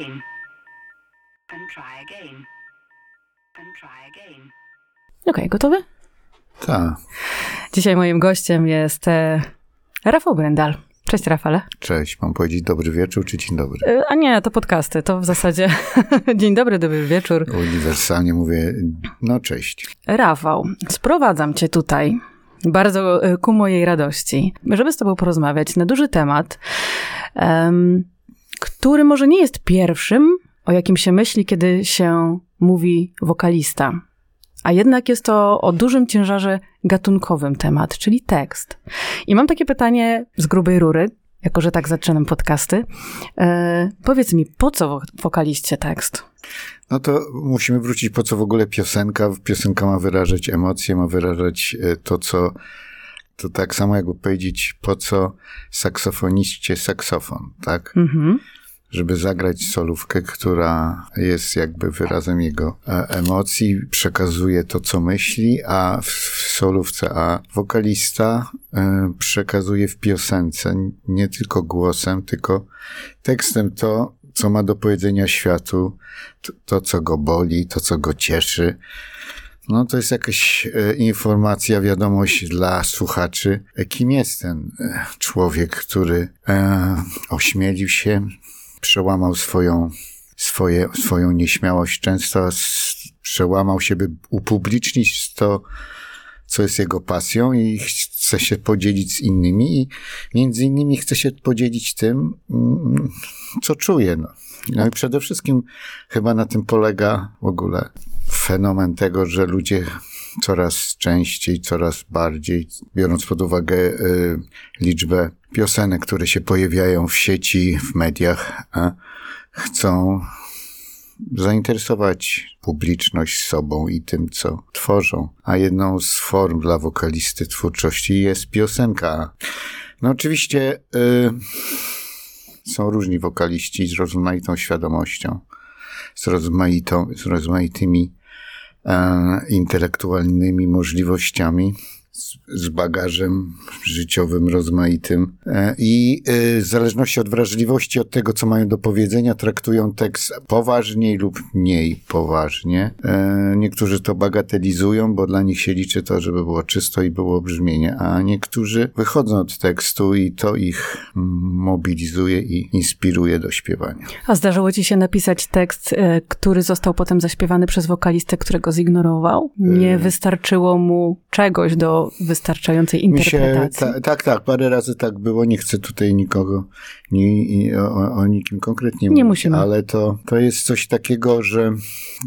again. And try again. And try again. Okej, gotowy? Tak. Dzisiaj moim gościem jest e, Rafał Brendal. Cześć Rafale. Cześć, mam powiedzieć dobry wieczór czy dzień dobry? E, A nie, to podcasty, to w zasadzie dzień dobry, dobry wieczór. Uniwersalnie mówię, no cześć. Rafał, sprowadzam cię tutaj bardzo e, ku mojej radości, żeby z tobą porozmawiać na duży temat, em, który może nie jest pierwszym, o jakim się myśli, kiedy się mówi wokalista. A jednak jest to o dużym ciężarze gatunkowym temat, czyli tekst. I mam takie pytanie z grubej rury, jako że tak zaczynam podcasty. E, powiedz mi, po co wo- wokaliście tekst? No to musimy wrócić, po co w ogóle piosenka? Piosenka ma wyrażać emocje, ma wyrażać e, to, co... To tak samo jakby powiedzieć, po co saksofoniście saksofon, tak? Mhm. żeby zagrać solówkę, która jest jakby wyrazem jego e, emocji, przekazuje to, co myśli, a w w solówce, a wokalista e, przekazuje w piosence nie tylko głosem, tylko tekstem to, co ma do powiedzenia światu, to, to co go boli, to, co go cieszy. No to jest jakaś e, informacja, wiadomość dla słuchaczy, e, kim jest ten e, człowiek, który e, ośmielił się, przełamał swoją, swoje, swoją nieśmiałość, często przełamał się, by upublicznić to, co jest jego pasją i chce się podzielić z innymi i między innymi chce się podzielić tym, mm, co czuje. No. no i przede wszystkim chyba na tym polega w ogóle fenomen tego, że ludzie coraz częściej, coraz bardziej, biorąc pod uwagę y, liczbę piosenek, które się pojawiają w sieci, w mediach, a chcą zainteresować publiczność sobą i tym, co tworzą. A jedną z form dla wokalisty twórczości jest piosenka. No oczywiście y, są różni wokaliści z rozmaitą świadomością, z, rozmaitą, z rozmaitymi intelektualnymi możliwościami, z, z bagażem życiowym rozmaitym e, i e, w zależności od wrażliwości, od tego, co mają do powiedzenia, traktują tekst poważniej lub mniej poważnie. E, Niektórzy to bagatelizują, bo dla nich się liczy to, żeby było czysto i było brzmienie, a niektórzy wychodzą od tekstu i to ich mobilizuje i inspiruje do śpiewania. A zdarzyło ci się napisać tekst, który został potem zaśpiewany przez wokalistę, którego zignorował? Nie wystarczyło mu czegoś do wystarczającej Mi się, interpretacji? ta, tak, tak, parę razy tak było. Nie chcę tutaj nikogo, ni, i- o, o- nikim konkretnie Nie mówić, musimy. ale to, to jest coś takiego, że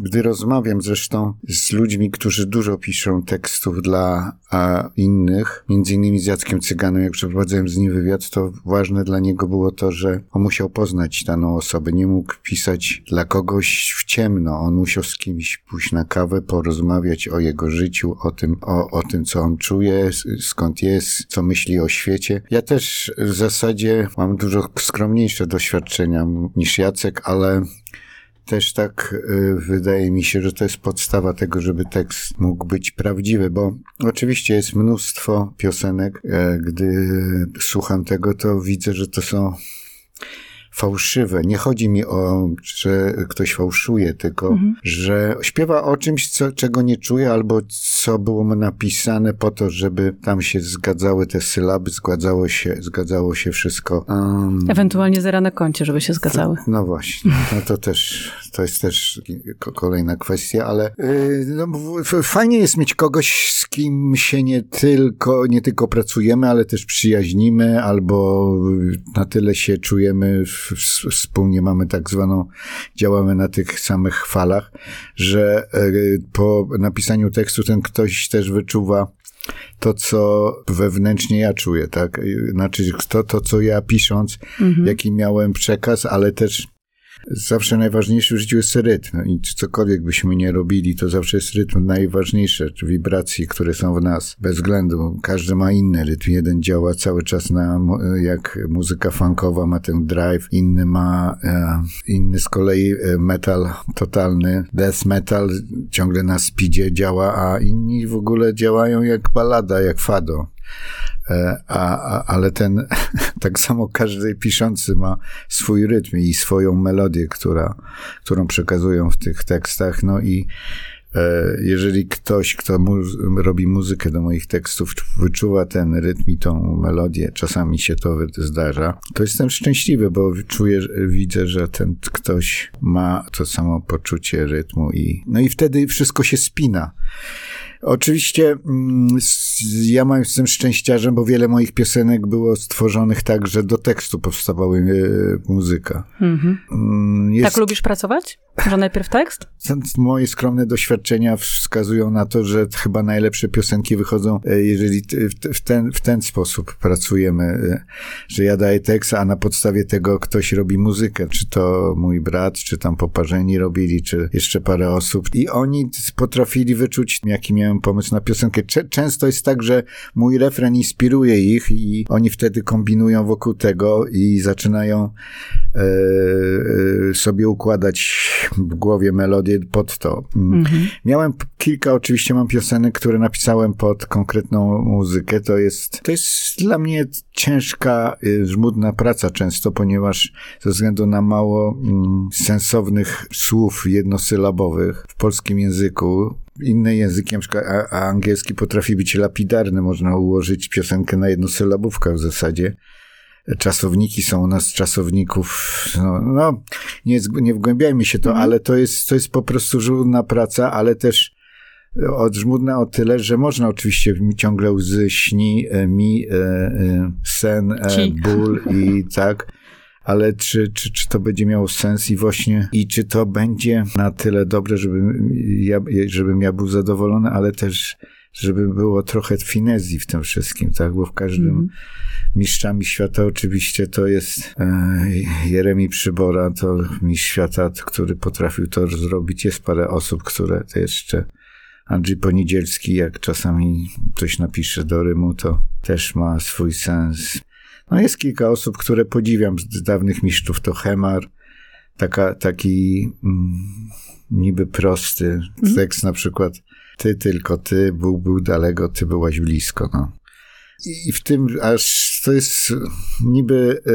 gdy rozmawiam zresztą z ludźmi, którzy dużo piszą tekstów dla a, innych, między innymi z Jackiem Cyganem, jak przeprowadzałem z nim wywiad, to ważne dla niego było to, że on musiał poznać daną osobę. Nie mógł pisać dla kogoś w ciemno. On musiał z kimś pójść na kawę, porozmawiać o jego życiu, o tym, o, o tym, co on czuje, skąd jest, co myśli o świecie. Ja też w zasadzie mam dużo skromniejsze doświadczenia niż Jacek, ale też tak y, wydaje mi się, że to jest podstawa tego, żeby tekst mógł być prawdziwy, bo oczywiście jest mnóstwo piosenek. e, Gdy słucham tego, to widzę, że to są fałszywe. Nie chodzi mi o, że ktoś fałszuje, tylko że śpiewa o czymś, co, czego nie czuje, albo co było mu napisane po to, żeby tam się zgadzały te sylaby, zgadzało się, zgadzało się wszystko. Um, Ewentualnie zera na koncie, żeby się zgadzały. no właśnie, no to też, to jest też ko- kolejna kwestia, ale yy, no, fajnie jest mieć kogoś, z kim się nie tylko, nie tylko pracujemy, ale też przyjaźnimy, albo na tyle się czujemy, w- wspólnie mamy tak zwaną, działamy na tych samych falach, że yy, po napisaniu tekstu ten ktoś też wyczuwa to, co wewnętrznie ja czuję, tak? Znaczy, to, to co ja pisząc, jaki miałem przekaz, ale też zawsze najważniejszy w życiu jest rytm i cokolwiek byśmy nie robili, to zawsze jest rytm najważniejszy, czy wibracje, które są w nas, bez względu. Każdy ma inny rytm. Jeden działa cały czas na, jak muzyka funkowa ma ten drive, inny ma, e, inny z kolei e, metal totalny, death metal ciągle na speedzie działa, a inni w ogóle działają jak balada, jak fado. E, a, a, ale ten, tak samo każdy piszący ma swój rytm i swoją melodię, która, którą przekazują w tych tekstach. No i e, jeżeli ktoś, kto mu, robi muzykę do moich tekstów, wyczuwa ten rytm i tą melodię, czasami się to zdarza, to jestem szczęśliwy, bo czuję, widzę, że ten ktoś ma to samo poczucie rytmu i, no i wtedy wszystko się spina. Oczywiście mm, ja mam tym szczęściarzem, bo wiele moich piosenek było stworzonych tak, że do tekstu powstawały e, muzyka. Mhm. Mm, jest... Tak lubisz pracować? Że najpierw tekst? Moje skromne doświadczenia wskazują na to, że chyba najlepsze piosenki wychodzą, e, jeżeli w ten, w ten sposób pracujemy, e, że ja daję tekst, a na podstawie tego ktoś robi muzykę, czy to mój brat, czy tam poparzeni robili, czy jeszcze parę osób. I oni potrafili wyczuć, jaki miałem pomysł na piosenkę. Często jest tak, że mój refren inspiruje ich i oni wtedy kombinują wokół tego i zaczynają e, sobie układać w głowie melodię pod to. Mm. Mhm. Miałem kilka, oczywiście mam piosenek, które napisałem pod konkretną muzykę. To jest, to jest dla mnie ciężka, y, żmudna praca często, ponieważ ze względu na mało mm, sensownych słów jednosylabowych w polskim języku, inne języki, na przykład a, a angielski potrafi być lapidarny, można ułożyć piosenkę na jednosylabówkę w zasadzie czasowniki są u nas czasowników, no, no nie, nie wgłębiajmy się to, mm. ale to jest, to jest po prostu żmudna praca, ale też od, żmudna o tyle, że można oczywiście ciągle łzy śni e, mi e, e, sen, e, ból i tak, ale czy, czy, czy to będzie miało sens i właśnie, i czy to będzie na tyle dobre, żeby ja, żebym ja był zadowolony, ale też żeby było trochę finezji w tym wszystkim, tak? Bo w każdym mm. mistrzami świata oczywiście to jest e, Jeremi Przybora, to mistrz świata, który potrafił to zrobić. Jest parę osób, które to jeszcze Andrzej Ponidzielski, jak czasami coś napisze do Rymu, to też ma swój sens. No jest kilka osób, które podziwiam z dawnych mistrzów, to Hemar, taka, taki mm, niby prosty mm. tekst na przykład ty tylko ty, Bóg był daleko, ty byłaś blisko. No. I w tym aż to jest niby e,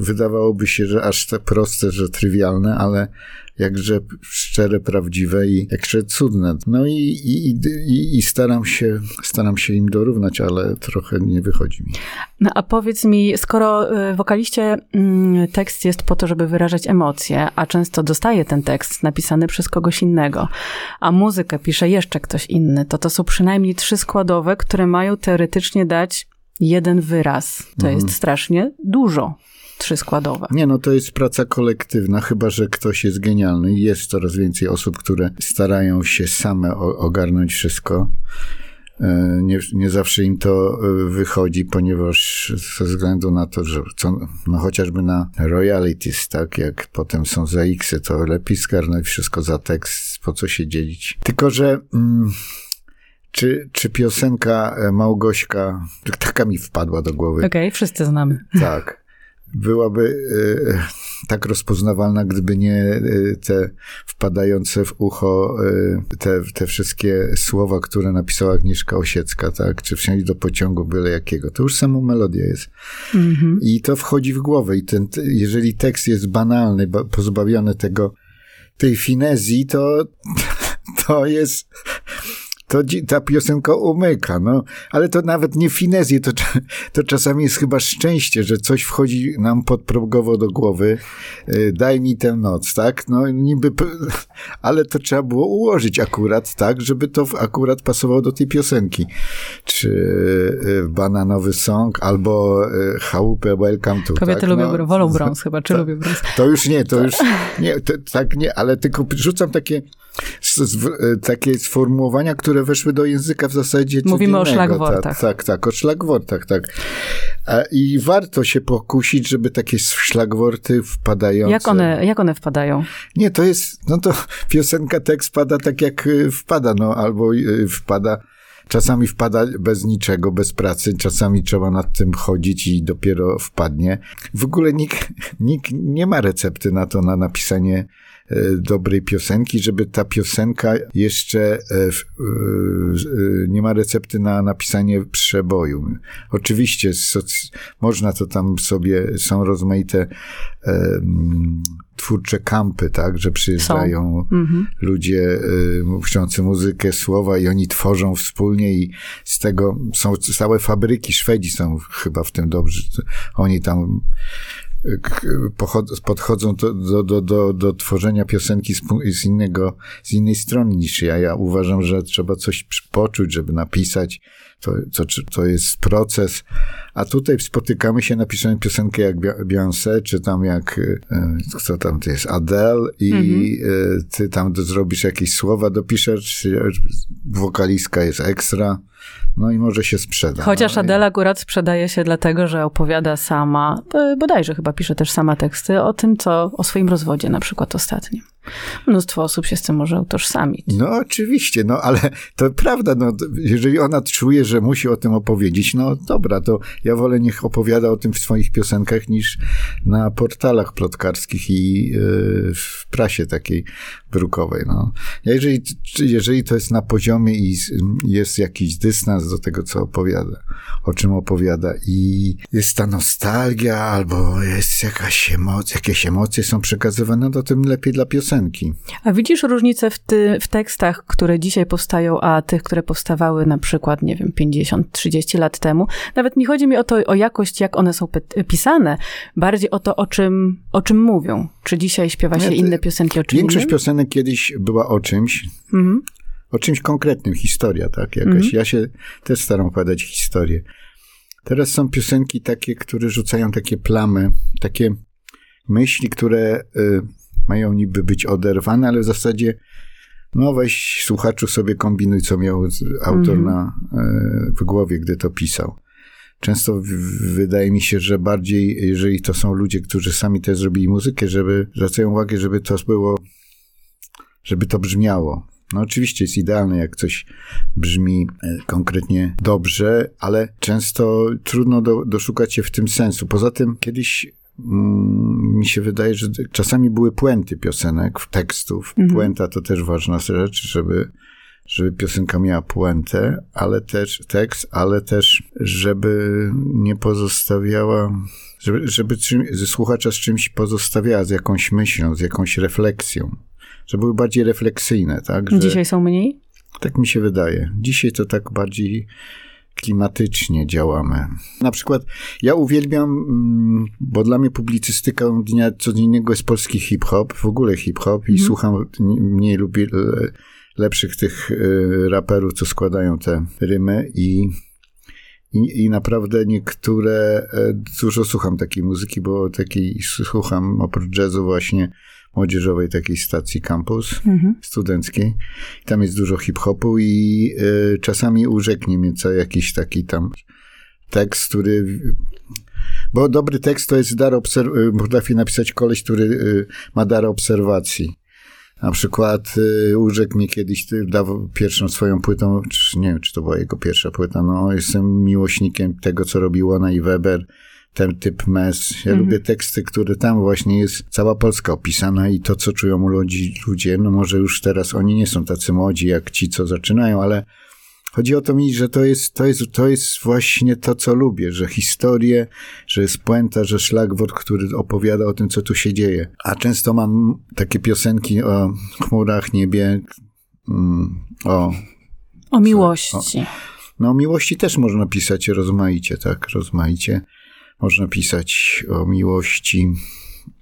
wydawałoby się, że aż tak proste, że trywialne, ale jakże szczere, prawdziwe i jakże cudne. No i, i, i, i, staram, się, staram się im dorównać, ale trochę nie wychodzi mi. No a powiedz mi, skoro w wokaliście mm, tekst jest po to, żeby wyrażać emocje, a często dostaje ten tekst napisany przez kogoś innego, a muzykę pisze jeszcze ktoś inny, to to są przynajmniej trzy składowe, które mają teoretycznie dać jeden wyraz. To mhm. jest strasznie dużo trzy składowe. Nie, no to jest praca kolektywna, chyba że ktoś jest genialny. Jest coraz więcej osób, które starają się same ogarnąć wszystko. E, nie, nie zawsze im to e, wychodzi, ponieważ ze względu na to, że co, no chociażby na royalties, tak, jak potem są za X, to lepiej skarnąć wszystko za tekst, po co się dzielić. Tylko, że mm, czy, czy piosenka e, Małgośka, taka mi wpadła do głowy. Okej, okay, wszyscy znamy. Tak byłaby e, tak rozpoznawalna, gdyby nie e, te wpadające w ucho e, te, te wszystkie słowa, które napisała Agnieszka Osiecka, tak? Czy wsiąść do pociągu byle jakiego. To już samą melodia jest. -hmm. I to wchodzi w głowę. I ten, jeżeli tekst jest banalny, pozbawiony tego, tej finezji, to, to jest to ta piosenka umyka, no. Ale to nawet nie finezję, to, to czasami jest chyba szczęście, że coś wchodzi nam podprogowo do głowy. Y, daj mi tę noc, tak? No niby, ale to trzeba było ułożyć akurat tak, żeby to akurat pasowało do tej piosenki. Czy y, bananowy song, albo y, chałupę Welcome to. Kobiety tak? lubią, no, wolą brąz chyba, czy to, lubią brąz? To już nie, to już nie, to, tak nie, ale tylko rzucam takie takie sformułowania, które weszły do języka w zasadzie Mówimy o szlagwortach. Tak, tak, tak, o szlagwortach, tak. I warto się pokusić, żeby takie szlagworty wpadające... Jak one, jak one wpadają? Nie, to jest, no to piosenka, tekst wpada tak jak e, wpada, no, albo e, wpada... Czasami wpada bez niczego, bez pracy, czasami trzeba nad tym chodzić i dopiero wpadnie. W ogóle nikt, nikt nie ma recepty na to, na napisanie e, dobrej piosenki, żeby ta piosenka jeszcze e, e, nie ma recepty na napisanie przeboju. Oczywiście można to tam sobie, są rozmaite twórcze kampy, tak, że przyjeżdżają Mhm. ludzie y, chcący muzykę, słowa i oni tworzą wspólnie i z tego są całe fabryki, Szwedzi są chyba w tym dobrzy, oni tam podchodzą do, do, do, do, tworzenia piosenki z, innego, z innej strony niż ja. Ja uważam, że trzeba coś poczuć, żeby napisać. To, to, to jest proces. A tutaj spotykamy się, napiszemy piosenkę jak Beyoncé, czy tam jak, y, kto tam to jest, Adele i y, ty tam zrobisz jakieś słowa, dopiszesz, wokalistka jest ekstra, no i może się sprzeda. Chociaż no, Adela akurat sprzedaje się dlatego, że opowiada sama, bodajże chyba pisze też sama teksty o tym, co o swoim rozwodzie na przykład ostatnim. Mnóstwo osób się z tym może utożsamić. No oczywiście, no ale to prawda, no jeżeli ona czuje, że musi o tym opowiedzieć, no dobra, to ja wolę niech opowiada o tym w swoich piosenkach niż na portalach plotkarskich i yy, w prasie takiej brukowej, no. Jeżeli, jeżeli to jest na poziomie i jest jakiś dystans do tego, co opowiada, o czym opowiada i jest ta nostalgia albo jest jakaś emocja, jakieś emocje są przekazywane, to tym lepiej dla piosenki. A widzisz różnicę w, ty, w tekstach, które dzisiaj powstają, a tych, które powstawały na przykład, nie wiem, 50-30 lat temu? Nawet nie chodzi mi o to, o jakość, jak one są pisane, bardziej o to, o czym, o czym mówią. Czy dzisiaj śpiewa się Nie, inne piosenki o czym Większość innym? piosenek kiedyś była o czymś, Mhm. o czymś konkretnym, historia, tak, jakaś. Mhm. Ja się też staram opowiadać historię. Teraz są piosenki takie, które rzucają takie plamy, takie myśli, które y, mają niby być oderwane, ale w zasadzie no weź słuchaczu sobie kombinuj, co miał autor Mhm. na, y, w głowie, gdy to pisał. Często w, wydaje mi się, że bardziej, jeżeli to są ludzie, którzy sami też zrobili muzykę, żeby zwracają uwagę, żeby to było, żeby to brzmiało. No oczywiście jest idealne, jak coś brzmi e, konkretnie dobrze, ale często trudno do, doszukać się w tym sensu. Poza tym kiedyś mi się wydaje, że czasami były puenty piosenek, tekstów. Mhm. Puenta to też ważna rzecz, żeby żeby piosenka miała puentę, ale też tekst, ale też, żeby nie pozostawiała, żeby, żeby czym, słuchacza z czymś pozostawiała, z jakąś myślą, z jakąś refleksją. Że były bardziej refleksyjne, tak? Że, Dzisiaj są mniej? Tak mi się wydaje. Dzisiaj to tak bardziej klimatycznie działamy. Na przykład ja uwielbiam, mm, bo dla mnie publicystyką dnia codziennego jest polski hip-hop, w ogóle hip-hop i Mhm. słucham, mniej lubię le- lepszych tych y, raperów, co składają te rymy i i, I naprawdę niektóre, e, dużo słucham takiej muzyki, bo takiej słucham oprócz jazzu właśnie młodzieżowej takiej stacji campus Mhm. studenckiej. Tam jest dużo hip-hopu i y, czasami urzeknie mnie co jakiś taki tam tekst, który... Bo dobry tekst to jest dar obserw- potrafi napisać koleś, który y, ma dar obserwacji. Na przykład y, urzekł mnie kiedyś, y, dał pierwszą swoją płytą, czy, nie wiem, czy to była jego pierwsza płyta, no jestem miłośnikiem tego, co robił Łona i Weber, ten typ mes. Ja Mhm. lubię teksty, które tam właśnie jest cała Polska opisana i to, co czują młodzi ludzie, no może już teraz oni nie są tacy młodzi jak ci, co zaczynają, ale chodzi o to mi, że to jest, to jest, to jest właśnie to, co lubię, że historie, że jest puenta, że szlagwort, który opowiada o tym, co tu się dzieje. A często mam takie piosenki o chmurach, niebie, mm, o O miłości. no, o miłości też można pisać rozmaicie, tak, rozmaicie. Można pisać o miłości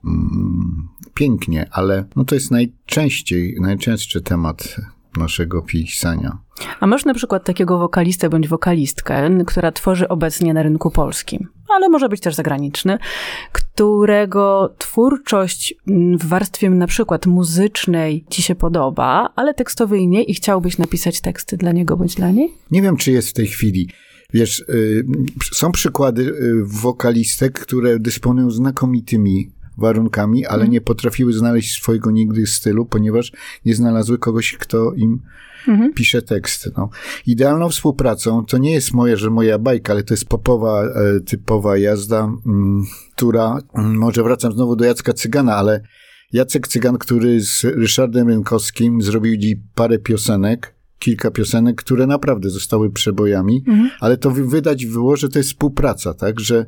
mm, pięknie, ale no to jest najczęściej, najczęstszy temat naszego pisania. A masz na przykład takiego wokalistę bądź wokalistkę, która tworzy obecnie na rynku polskim, ale może być też zagraniczny, którego twórczość w warstwie na przykład muzycznej ci się podoba, ale tekstowej nie i chciałbyś napisać teksty dla niego bądź dla niej? Nie wiem, czy jest w tej chwili. Wiesz, y, są przykłady y, wokalistek, które dysponują znakomitymi warunkami, ale nie potrafiły znaleźć swojego nigdy stylu, ponieważ nie znalazły kogoś, kto im Mhm. pisze teksty. No. Idealną współpracą to nie jest moja, że moja bajka, ale to jest popowa, e, typowa jazda, mm, która, mm, może wracam znowu do Jacka Cygana, ale Jacek Cygan, który z Ryszardem Rynkowskim zrobili parę piosenek, kilka piosenek, które naprawdę zostały przebojami, ale to wy- wydać było, że to jest współpraca, tak, że,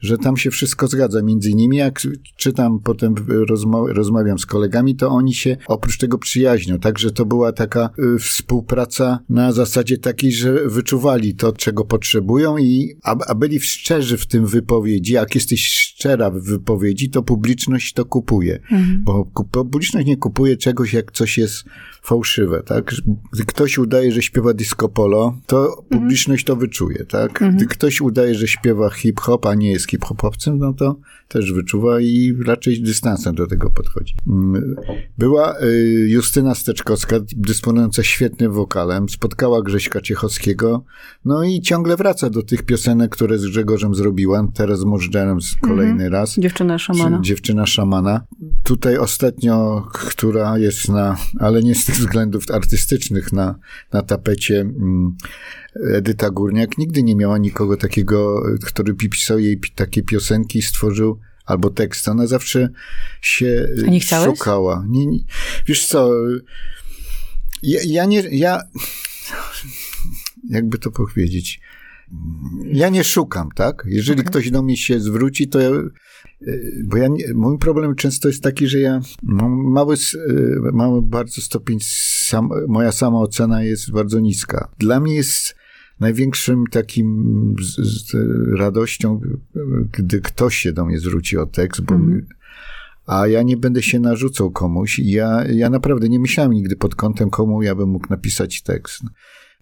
że tam się wszystko zgadza. Między innymi, jak czytam, potem rozma- rozmawiam z kolegami, to oni się oprócz tego przyjaźnią. Także to była taka y, współpraca na zasadzie takiej, że wyczuwali to, czego potrzebują i a, a byli szczerzy w tym wypowiedzi. Jak jesteś szczera w wypowiedzi, to publiczność to kupuje. Bo ku- publiczność nie kupuje czegoś, jak coś jest fałszywe, tak? Gdy ktoś udaje, że śpiewa disco polo, to publiczność to wyczuje, tak? Gdy ktoś udaje, że śpiewa hip-hop, a nie jest hip-hopowcem, no to też wyczuwa i raczej dystansem do tego podchodzi. Mm, Była y, Justyna Steczkowska, dysponująca świetnym wokalem, spotkała Grześka Ciechowskiego, no i ciągle wraca do tych piosenek, które z Grzegorzem zrobiła, teraz z Możdżerem z kolejny raz. Dziewczyna szamana. Dziewczyna szamana. Tutaj ostatnio, która jest na, ale nie z tych względów artystycznych, na, na tapecie mm, Edyta Górniak, nigdy nie miała nikogo takiego, który pisał jej takie piosenki, stworzył albo tekst. Ona zawsze się A nie chciałeś? szukała. Nie, nie, wiesz co, ja, ja nie, ja, jakby to powiedzieć, ja nie szukam, tak? Jeżeli Okej. ktoś do mnie się zwróci, to ja, y, bo ja, nie, mój problem często jest taki, że ja mam mały, y, mały bardzo stopień, sam, moja sama ocena jest bardzo niska. Dla mnie jest największym takim z, z radością, gdy ktoś się do mnie zwróci o tekst, bo a ja nie będę się narzucał komuś. i Ja, ja naprawdę nie myślałem nigdy pod kątem, komu ja bym mógł napisać tekst.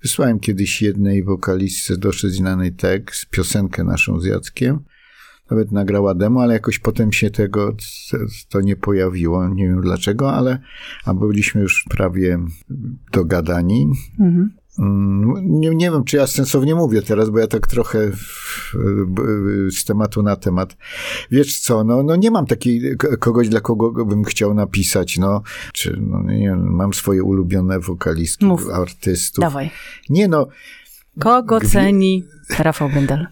Wysłałem kiedyś jednej wokalistce dosyć znanej tekst, piosenkę naszą z Jackiem. Nawet nagrała demo, ale jakoś potem się tego, to nie pojawiło. Nie wiem dlaczego, ale a byliśmy już prawie dogadani. Mhm. Mm, Nie, nie wiem, czy ja sensownie mówię teraz, bo ja tak trochę z tematu na temat. Wiesz co, no, no nie mam takiej kogoś, dla kogo bym chciał napisać, no, czy, no nie wiem, mam swoje ulubione wokalistki, Mów. artystów. Dawaj. Nie no, Kogo ceni Rafał Bendel?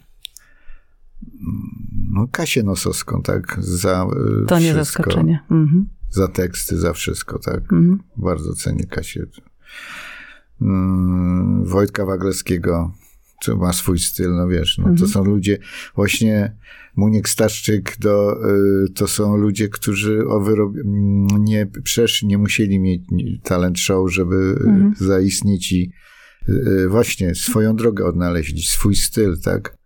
no Kasię Nosowską, tak, za y, To nie wszystko, zaskoczenie. Mhm. Za teksty, za wszystko, tak. Mhm. Bardzo cenię Kasię. Mm, Wojtka Wagleskiego, co ma swój styl, no wiesz, no to są ludzie, właśnie Muniek Staszczyk, do, y, to są ludzie, którzy o wyrob, mm, nie przeszli, nie musieli mieć talent show, żeby Mhm. y, zaistnieć i y, właśnie swoją drogę odnaleźli, swój styl, tak?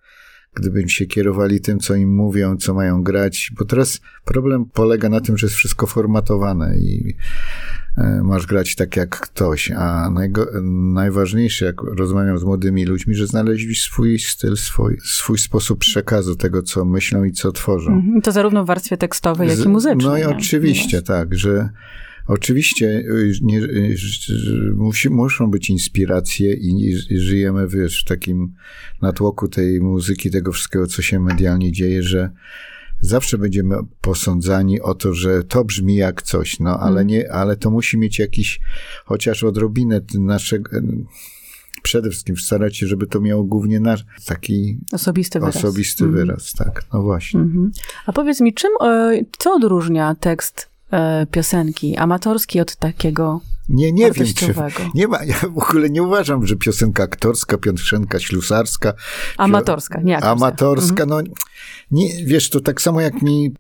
Gdyby się kierowali tym, co im mówią, co mają grać, bo teraz problem polega na tym, że jest wszystko formatowane i masz grać tak jak ktoś, a najgo, najważniejsze, jak rozmawiam z młodymi ludźmi, że znaleźli swój styl, swój, swój sposób przekazu tego, co myślą i co tworzą. Mhm. To zarówno w warstwie tekstowej, jak i muzycznej. No i oczywiście, tak, że oczywiście y, nie, y, musi, muszą być inspiracje i, i żyjemy, wiesz, w takim natłoku tej muzyki, tego wszystkiego, co się medialnie dzieje, że zawsze będziemy posądzani o to, że to brzmi jak coś, no ale Mhm. nie, ale to musi mieć jakiś, chociaż odrobinę naszego, przede wszystkim starać się, żeby to miało głównie nasz taki Osobisty wyraz. osobisty Mhm. wyraz, tak, no właśnie. Mhm. A powiedz mi, czym, e, co odróżnia tekst piosenki amatorski od takiego Nie, nie wiem, czy? Nie ma, ja w ogóle nie uważam, że piosenka aktorska, piosenka ślusarska. Amatorska, nie aktorska. Amatorska, Mhm. no nie, wiesz, to tak samo jak mi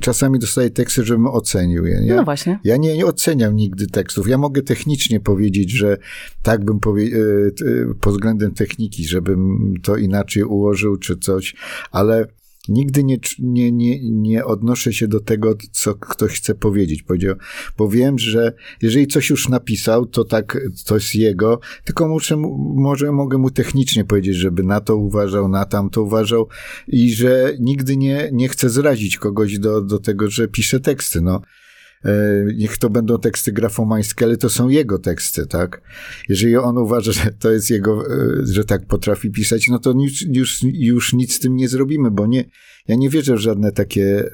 czasami dostaję teksty, żebym ocenił je. No właśnie. ja nie, nie oceniam nigdy tekstów. Ja mogę technicznie powiedzieć, że tak bym powie, e, e, pod względem techniki, żebym to inaczej ułożył czy coś, ale nigdy nie, nie, nie, nie odnoszę się do tego, co ktoś chce powiedzieć. Powiedział, bo wiem, że jeżeli coś już napisał, to tak, to jest jego, tylko muszę, mu- może mogę mu technicznie powiedzieć, żeby na to uważał, na tamto uważał i że nigdy nie, nie chcę zrazić kogoś do, do tego, że pisze teksty, no. E, Niech to będą teksty grafomańskie, ale to są jego teksty, tak? Jeżeli on uważa, że to jest jego, e, że tak potrafi pisać, no to już, już, już nic z tym nie zrobimy, bo nie, ja nie wierzę w żadne takie e,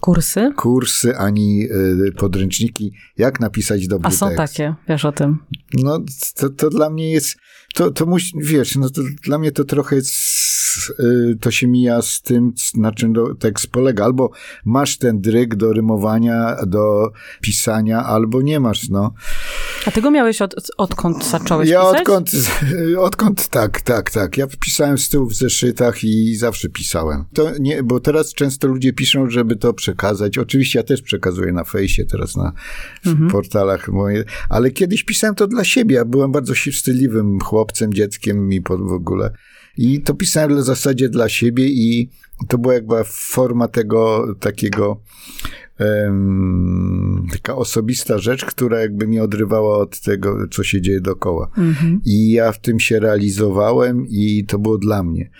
Kursy? kursy ani podręczniki, jak napisać dobry A są tekst. takie, wiesz o tym. No, to, to dla mnie jest, to, to musi, wiesz, no to dla mnie to trochę jest y, to się mija z tym, na czym tekst polega. Albo masz ten dryg do rymowania, do pisania, albo nie masz, no. A ty go miałeś od, odkąd zacząłeś Ja pisać? odkąd, odkąd, tak, tak, tak. Ja pisałem z tyłu w zeszytach i zawsze pisałem. To nie, bo teraz często ludzie piszą, żeby to przekazać. Oczywiście ja też przekazuję na fejsie, teraz na Mhm. portalach moje, ale kiedyś pisałem to dla siebie. Ja byłem bardzo wstydliwym chłopcem, dzieckiem i w ogóle. I to pisałem w zasadzie dla siebie i to była jakby forma tego takiego taka osobista rzecz, która jakby mnie odrywała od tego, co się dzieje dookoła. Mhm. I ja w tym się realizowałem i to było dla mnie.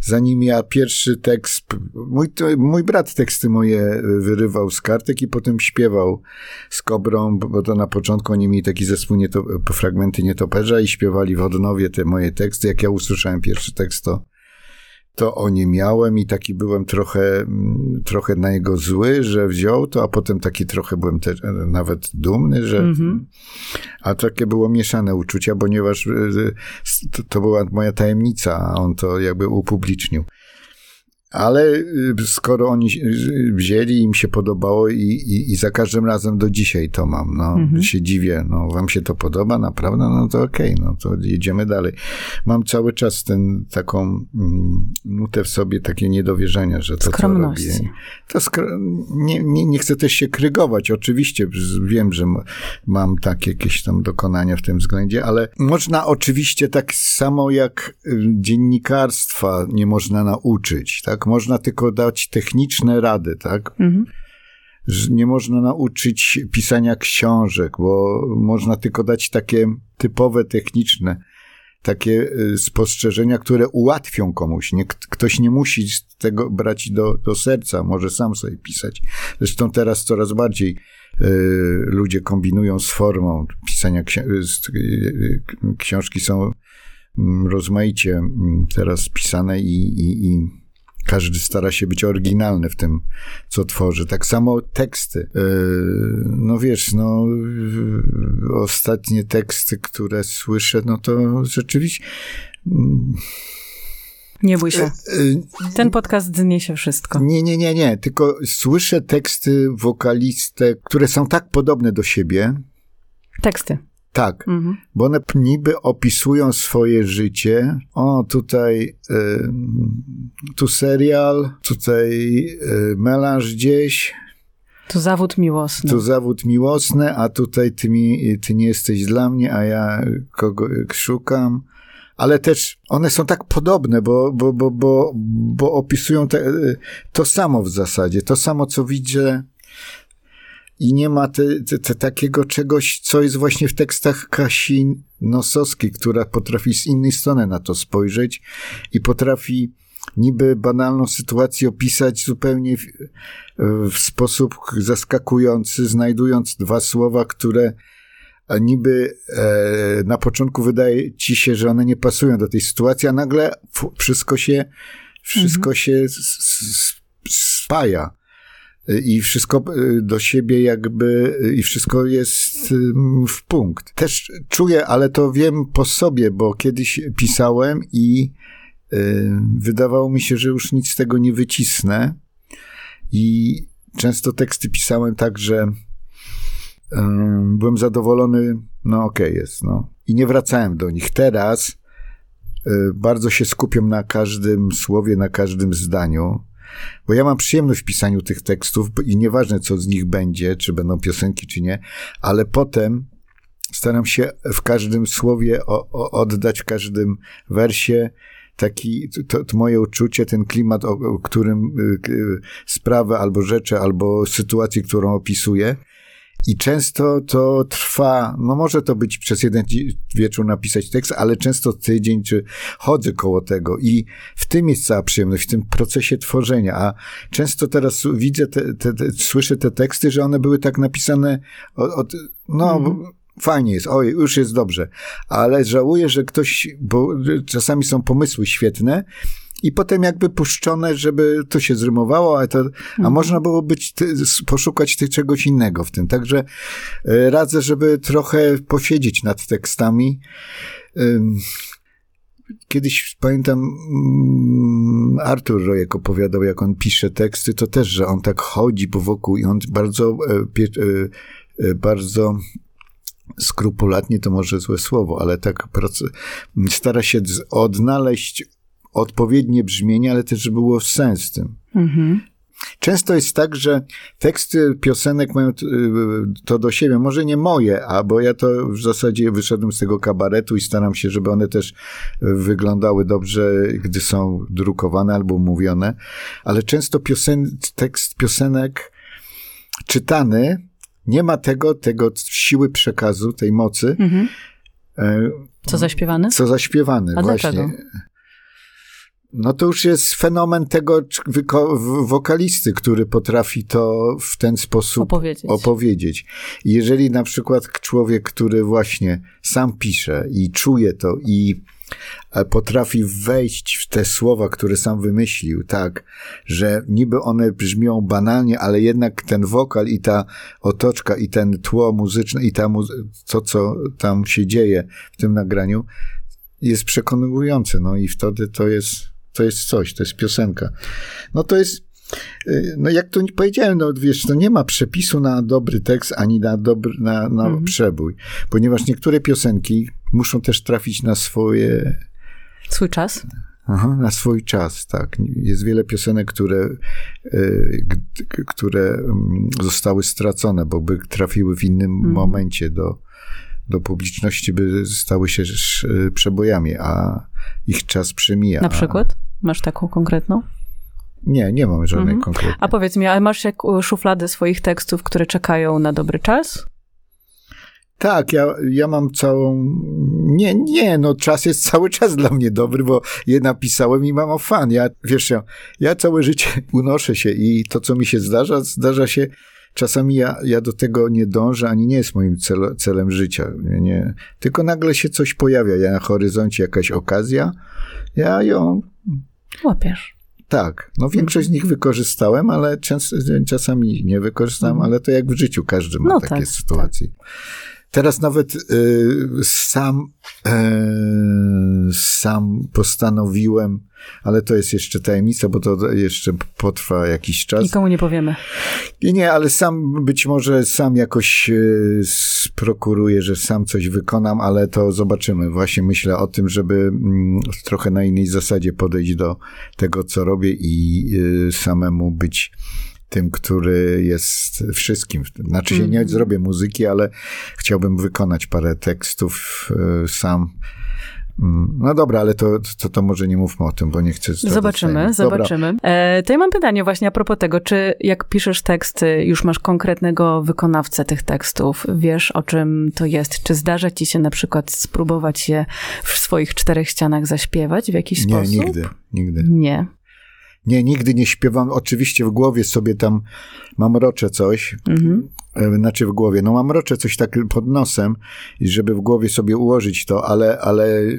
Zanim ja pierwszy tekst, mój, mój brat teksty moje wyrywał z kartek i potem śpiewał z Kobrą, bo to na początku oni mieli taki zespół nieto, fragmenty nietoperza i śpiewali w odnowie te moje teksty. Jak ja usłyszałem pierwszy tekst, to to o nie miałem i taki byłem trochę, mm, trochę na jego zły, że wziął to, a potem taki trochę byłem te, nawet dumny, że. Mhm. A takie było mieszane uczucia, ponieważ to, to była moja tajemnica, a on to jakby upublicznił. Ale y, skoro oni y, wzięli, im się podobało i, i, i za każdym razem do dzisiaj to mam, no, Mhm. się dziwię, no, wam się to podoba, naprawdę, no to okej, no to jedziemy dalej. Mam cały czas ten, taką mm, nutę w sobie, takie niedowierzenia, że to co robię. To skro... nie, nie, nie chcę też się krygować, oczywiście, wiem, że mam takie jakieś tam dokonania w tym względzie, ale można oczywiście tak samo jak y, dziennikarstwa nie można nauczyć, tak? Można tylko dać techniczne rady, tak? Mhm. nie można nauczyć pisania książek, bo można tylko dać takie typowe techniczne, takie y, spostrzeżenia, które ułatwią komuś. Nie, ktoś nie musi tego brać do, do serca, może sam sobie pisać. Zresztą teraz coraz bardziej y, ludzie kombinują z formą pisania ksi- y, y, y, książki są mm, rozmaicie mm, teraz pisane i, i, i każdy stara się być oryginalny w tym, co tworzy. Tak samo teksty. Yy, No wiesz, no ostatnie teksty, które słyszę, no to rzeczywiście mm, Nie bój się. yy, Ten podcast zniesie wszystko. nie, nie, nie, nie, tylko słyszę teksty wokalistę, które są tak podobne do siebie, Teksty. Tak, Mhm. bo one niby opisują swoje życie. O, tutaj y, tu serial, tutaj y, melanż gdzieś, To zawód miłosny. tu zawód miłosny, a tutaj ty, mi, ty nie jesteś dla mnie, a ja kogo szukam. Ale też one są tak podobne, bo, bo, bo, bo, bo opisują te, to samo w zasadzie, to samo, co widzę. I nie ma te, te, te, takiego czegoś, co jest właśnie w tekstach Kasi Nosowskiej, która potrafi z innej strony na to spojrzeć i potrafi niby banalną sytuację opisać zupełnie w, w sposób zaskakujący, znajdując dwa słowa, które a niby e, na początku wydaje ci się, że one nie pasują do tej sytuacji, a nagle wszystko się, wszystko się s, s, spaja. I wszystko e, do siebie jakby, i wszystko jest w punkt. Też czuję, ale to wiem po sobie, bo kiedyś pisałem i wydawało mi się, że już nic z tego nie wycisnę. I często teksty pisałem tak, że byłem zadowolony, no okej jest, no. I nie wracałem do nich. Teraz y, bardzo się skupiam na każdym słowie, na każdym zdaniu, bo ja mam przyjemność w pisaniu tych tekstów i nieważne co z nich będzie, czy będą piosenki, czy nie, ale potem staram się w każdym słowie o, o, oddać, w każdym wersie taki, to, to moje uczucie, ten klimat, o, o którym y, y, sprawę albo rzeczę, albo sytuację, którą opisuję. I często to trwa, no może to być przez jeden wieczór napisać tekst, ale często tydzień, czy chodzę koło tego. I w tym jest cała przyjemność, w tym procesie tworzenia, a często teraz widzę, te, te, te, słyszę te teksty, że one były tak napisane od, od no fajnie jest, oj, już jest dobrze, ale żałuję, że ktoś, bo czasami są pomysły świetne, i potem jakby puszczone, żeby to się zrymowało, a, to, a można było być, poszukać czegoś innego w tym. Także e, radzę, żeby trochę posiedzieć nad tekstami. Kiedyś pamiętam, mm, Artur Rojek opowiadał, jak on pisze teksty, to też, że on tak chodzi po wokół i on bardzo, e, e, bardzo skrupulatnie, to może złe słowo, ale tak stara się odnaleźć odpowiednie brzmienie, ale też, było sens w tym. Mhm. Często jest tak, że teksty piosenek mają y, to do siebie. Może nie moje, a bo ja to w zasadzie wyszedłem z tego kabaretu i staram się, żeby one też wyglądały dobrze, gdy są drukowane albo mówione. Ale często piosen, tekst piosenek czytany nie ma tego, tego siły przekazu, tej mocy, Mhm. e, Co zaśpiewany? co zaśpiewany. A właśnie. dlaczego? No to już jest fenomen tego wokalisty, który potrafi to w ten sposób Opowiedzieć. opowiedzieć. Jeżeli na przykład człowiek, który właśnie sam pisze i czuje to i e, potrafi wejść w te słowa, które sam wymyślił, tak, że niby one brzmią banalnie, ale jednak ten wokal i ta otoczka i ten tło muzyczne i ta muzy- to, co tam się dzieje w tym nagraniu, jest przekonujące, no i wtedy to jest, to jest coś, to jest piosenka. No to jest, y, no jak tu powiedziałem, no wiesz, to nie ma przepisu na dobry tekst, ani na dobry, na, na Mhm. przebój, ponieważ niektóre piosenki muszą też trafić na swoje, Swój czas? aha, na swój czas, tak. Jest wiele piosenek, które, y, które mm, zostały stracone, bo by trafiły w innym Mhm. momencie do, do publiczności, by stały się przebojami, a ich czas przemija. Na przykład? Masz taką konkretną? Nie, nie mam żadnej Mhm. konkretnej. A powiedz mi, a masz jak szuflady swoich tekstów, które czekają na dobry czas? Tak, ja, ja mam całą. Nie, nie, no czas jest cały czas dla mnie dobry, bo je napisałem i mam fan. Ja, wiesz, ja, ja całe życie unoszę się i to, co mi się zdarza, zdarza się. Czasami ja, ja do tego nie dążę, ani nie jest moim cel, celem życia. Nie, nie. Tylko nagle się coś pojawia, ja na horyzoncie jakaś okazja, ja ją Łapiesz. Tak, no większość z nich wykorzystałem, ale czas, czasami nie wykorzystałem, ale to jak w życiu każdy ma Mhm. No takie tak, sytuacje. Teraz nawet y, sam, y, sam postanowiłem, ale to jest jeszcze tajemnica, bo to jeszcze potrwa jakiś czas. Nikomu nie powiemy. Nie, nie, ale sam być może sam jakoś y, sprokuruję, że sam coś wykonam, ale to zobaczymy. Właśnie myślę o tym, żeby mm, trochę na innej zasadzie podejść do tego, co robię i y, samemu być tym, który jest wszystkim. Znaczy się nie Mhm. zrobię muzyki, ale chciałbym wykonać parę tekstów y, sam. Mm, No dobra, ale to, to, to może nie mówmy o tym, bo nie chcę Zobaczymy, zobaczymy. E, to ja mam pytanie właśnie a propos tego, czy jak piszesz teksty, już masz konkretnego wykonawcę tych tekstów, wiesz o czym to jest? Czy zdarza ci się na przykład spróbować je w swoich czterech ścianach zaśpiewać w jakiś Nie, sposób? nigdy, nigdy. Nie. Nie, nigdy nie śpiewam. Oczywiście w głowie sobie tam mamroczę coś. Mhm. e, Znaczy w głowie, no mamroczę coś tak pod nosem, i żeby w głowie sobie ułożyć to, ale, ale y,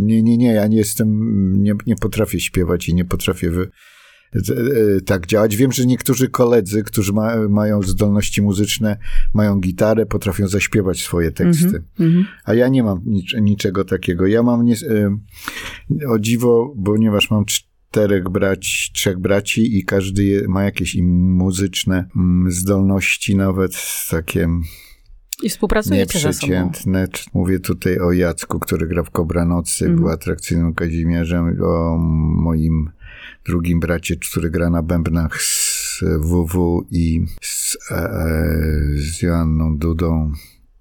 nie, nie, nie, ja nie jestem, nie, nie potrafię śpiewać i nie potrafię wy, e, tak działać. Wiem, że niektórzy koledzy, którzy ma, mają zdolności muzyczne, mają gitarę, potrafią zaśpiewać swoje teksty. Mhm. A ja nie mam nic, niczego takiego. Ja mam nie, e, o dziwo, ponieważ mam czterech braci, trzech braci i każdy je, ma jakieś im muzyczne mm, zdolności, nawet takie I współpracujecie ze sobą. Mówię tutaj o Jacku, który gra w Kobranocy, Mhm. był atrakcyjnym Kazimierzem, o moim drugim bracie, który gra na bębnach z WW i z, e, e, z Joanną Dudą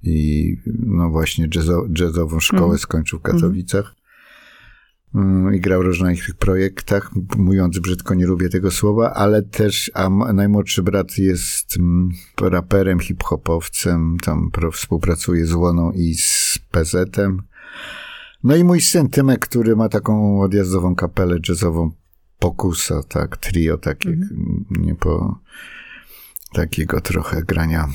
i no właśnie jazzo, jazzową szkołę Mhm. skończył w Katowicach. Mm, I grał w różnych projektach. Mówiąc brzydko, nie lubię tego słowa, ale też, a najmłodszy brat jest mm, raperem, hip-hopowcem, tam współpracuje z Łoną i z PZ-em. No i mój syn Tymek, który ma taką odjazdową kapelę jazzową Pokusa, tak, trio takie, Mhm. nie po takiego trochę grania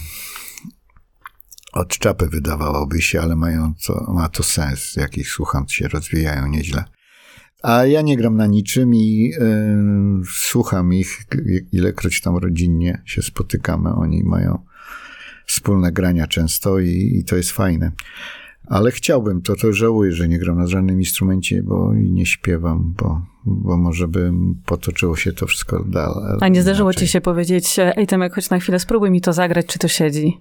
od czapy wydawałoby się, ale mają to, ma to sens, jak ich słucham, się rozwijają nieźle. A ja nie gram na niczym i y, słucham ich, ilekroć tam rodzinnie się spotykamy, oni mają wspólne grania często i, i to jest fajne. Ale chciałbym, to to żałuję, że nie gram na żadnym instrumencie, bo i nie śpiewam, bo, bo może by potoczyło się to wszystko dalej. A nie zdarzyło ci się powiedzieć, ej Tomek, chodź na chwilę, spróbuj mi to zagrać, czy to siedzi?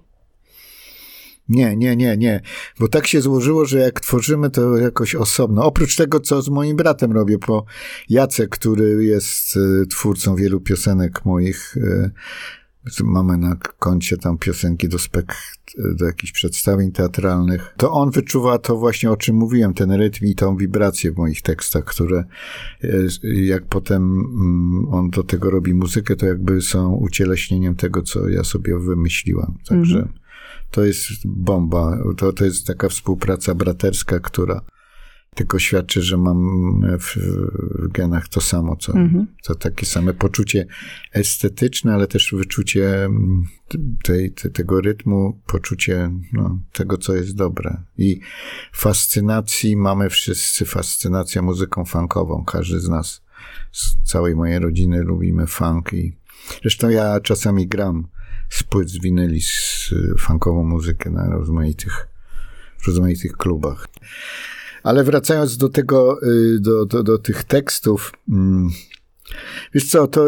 Nie, nie, nie, nie. Bo tak się złożyło, że jak tworzymy to jakoś osobno. Oprócz tego, co z moim bratem robię, bo Jacek, który jest y, twórcą wielu piosenek moich, y, mamy na koncie tam piosenki do spek, do jakichś przedstawień teatralnych, to on wyczuwa to właśnie, o czym mówiłem, ten rytm i tą wibrację w moich tekstach, które jak potem mm, on do tego robi muzykę, to jakby są ucieleśnieniem tego, co ja sobie wymyśliłam. Także -hmm. To jest bomba. To, to jest taka współpraca braterska, która tylko świadczy, że mam w, w genach to samo, co mhm. to takie same poczucie estetyczne, ale też wyczucie mm, tej, te, tego rytmu, poczucie no, tego, co jest dobre. I fascynacji mamy wszyscy, fascynacja muzyką funkową. Każdy z nas, z całej mojej rodziny lubimy funk i zresztą ja czasami gram z płyt z winyli z funkową muzykę na rozmaitych, rozmaitych klubach. Ale wracając do tego, y, do, do, do tych tekstów, mm, wiesz co, to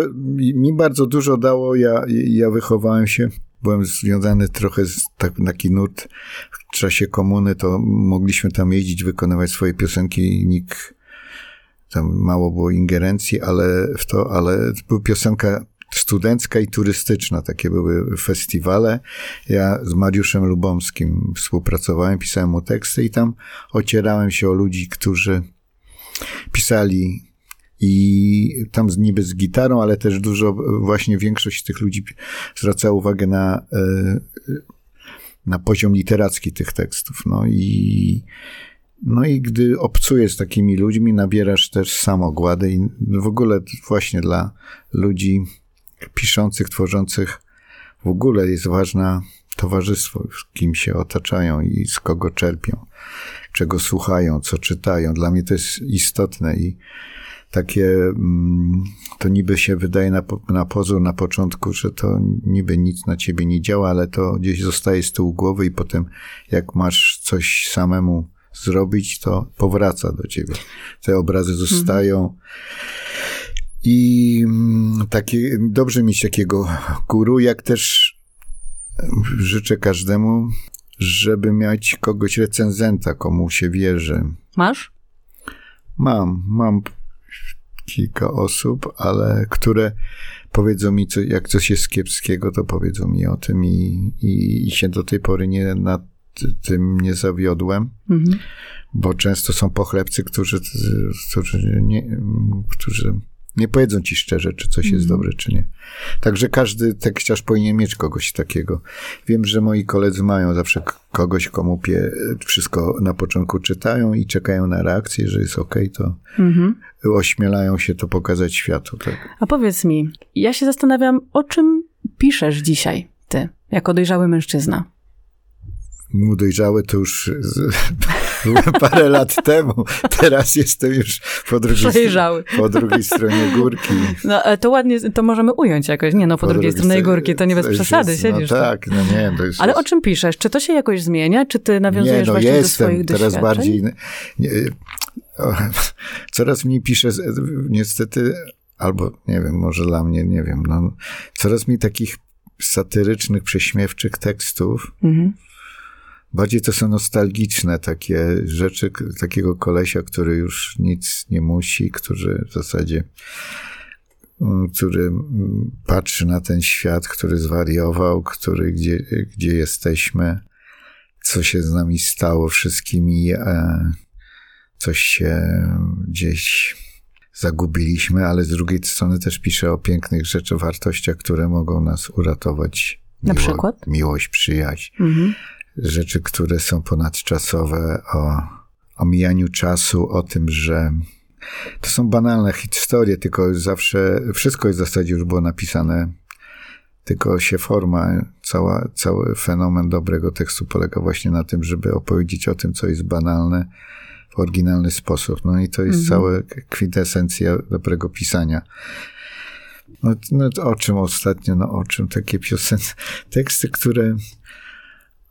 mi bardzo dużo dało. Ja, ja wychowałem się, byłem związany trochę z tak, taki nurt w czasie komuny, to mogliśmy tam jeździć, wykonywać swoje piosenki, nikt tam mało było ingerencji, ale w to, ale była piosenka studencka i turystyczna. Takie były festiwale. Ja z Mariuszem Lubomskim współpracowałem, pisałem mu teksty i tam ocierałem się o ludzi, którzy pisali i tam z, niby z gitarą, ale też dużo, właśnie większość tych ludzi zwracała uwagę na, e, na poziom literacki tych tekstów. No i, no i gdy obcujesz z takimi ludźmi, nabierasz też samogłady i w ogóle właśnie dla ludzi piszących, tworzących w ogóle jest ważne towarzystwo, z kim się otaczają i z kogo czerpią, czego słuchają, co czytają. Dla mnie to jest istotne i takie, mm, to niby się wydaje na, na pozór na początku, że to niby nic na ciebie nie działa, ale to gdzieś zostaje z tyłu głowy i potem jak masz coś samemu zrobić, to powraca do ciebie. Te obrazy zostają. Mhm. I mm, takie, dobrze mieć takiego guru, jak też życzę każdemu, żeby mieć kogoś recenzenta, komu się wierzy. Masz? Mam, mam kilka osób, ale które powiedzą mi, co, jak coś jest kiepskiego, to powiedzą mi o tym i, i, i się do tej pory nie nad tym nie zawiodłem, mhm. bo często są pochlebcy, którzy, którzy, nie, którzy nie powiedzą ci szczerze, czy coś jest mhm. dobre, czy nie. Także każdy tekściarz powinien mieć kogoś takiego. Wiem, że moi koledzy mają zawsze kogoś, komu pie, wszystko na początku czytają i czekają na reakcję, że jest ok, to mhm. ośmielają się to pokazać światu. Tak. A powiedz mi, ja się zastanawiam, o czym piszesz dzisiaj, ty, jako dojrzały mężczyzna? mu dojrzały to już parę lat temu. Teraz jestem już po drugiej, po drugiej stronie górki. No e, to ładnie, to możemy ująć jakoś. Nie no, po, po drugiej, drugiej stronie górki, to nie bez przesady jest, no siedzisz. No tak, no nie. To Ale o czym piszesz? Czy to się jakoś zmienia? Czy ty nawiązujesz nie, no właśnie jestem do swoich teraz bardziej... Nie, o, coraz mniej piszę, niestety, albo nie wiem, może dla mnie, nie wiem, no, coraz mniej takich satyrycznych, prześmiewczych tekstów, mhm Bardziej to są nostalgiczne takie rzeczy takiego kolesia, który już nic nie musi, który w zasadzie mm, który mm, patrzy na ten świat, który zwariował, który gdzie, gdzie jesteśmy, co się z nami stało wszystkimi, e, coś się gdzieś zagubiliśmy, ale z drugiej strony też pisze o pięknych rzeczach, wartościach, które mogą nas uratować. Na Miło, przykład? Miłość, przyjaźń. Mhm rzeczy, które są ponadczasowe, o, o mijaniu czasu, o tym, że to są banalne historie, tylko zawsze wszystko jest w zasadzie już było napisane, tylko się forma, cała, cały fenomen dobrego tekstu polega właśnie na tym, żeby opowiedzieć o tym, co jest banalne w oryginalny sposób. No i to jest mhm. cała kwintesencja dobrego pisania. No, no, o czym ostatnio, no o czym takie piosenki, teksty, które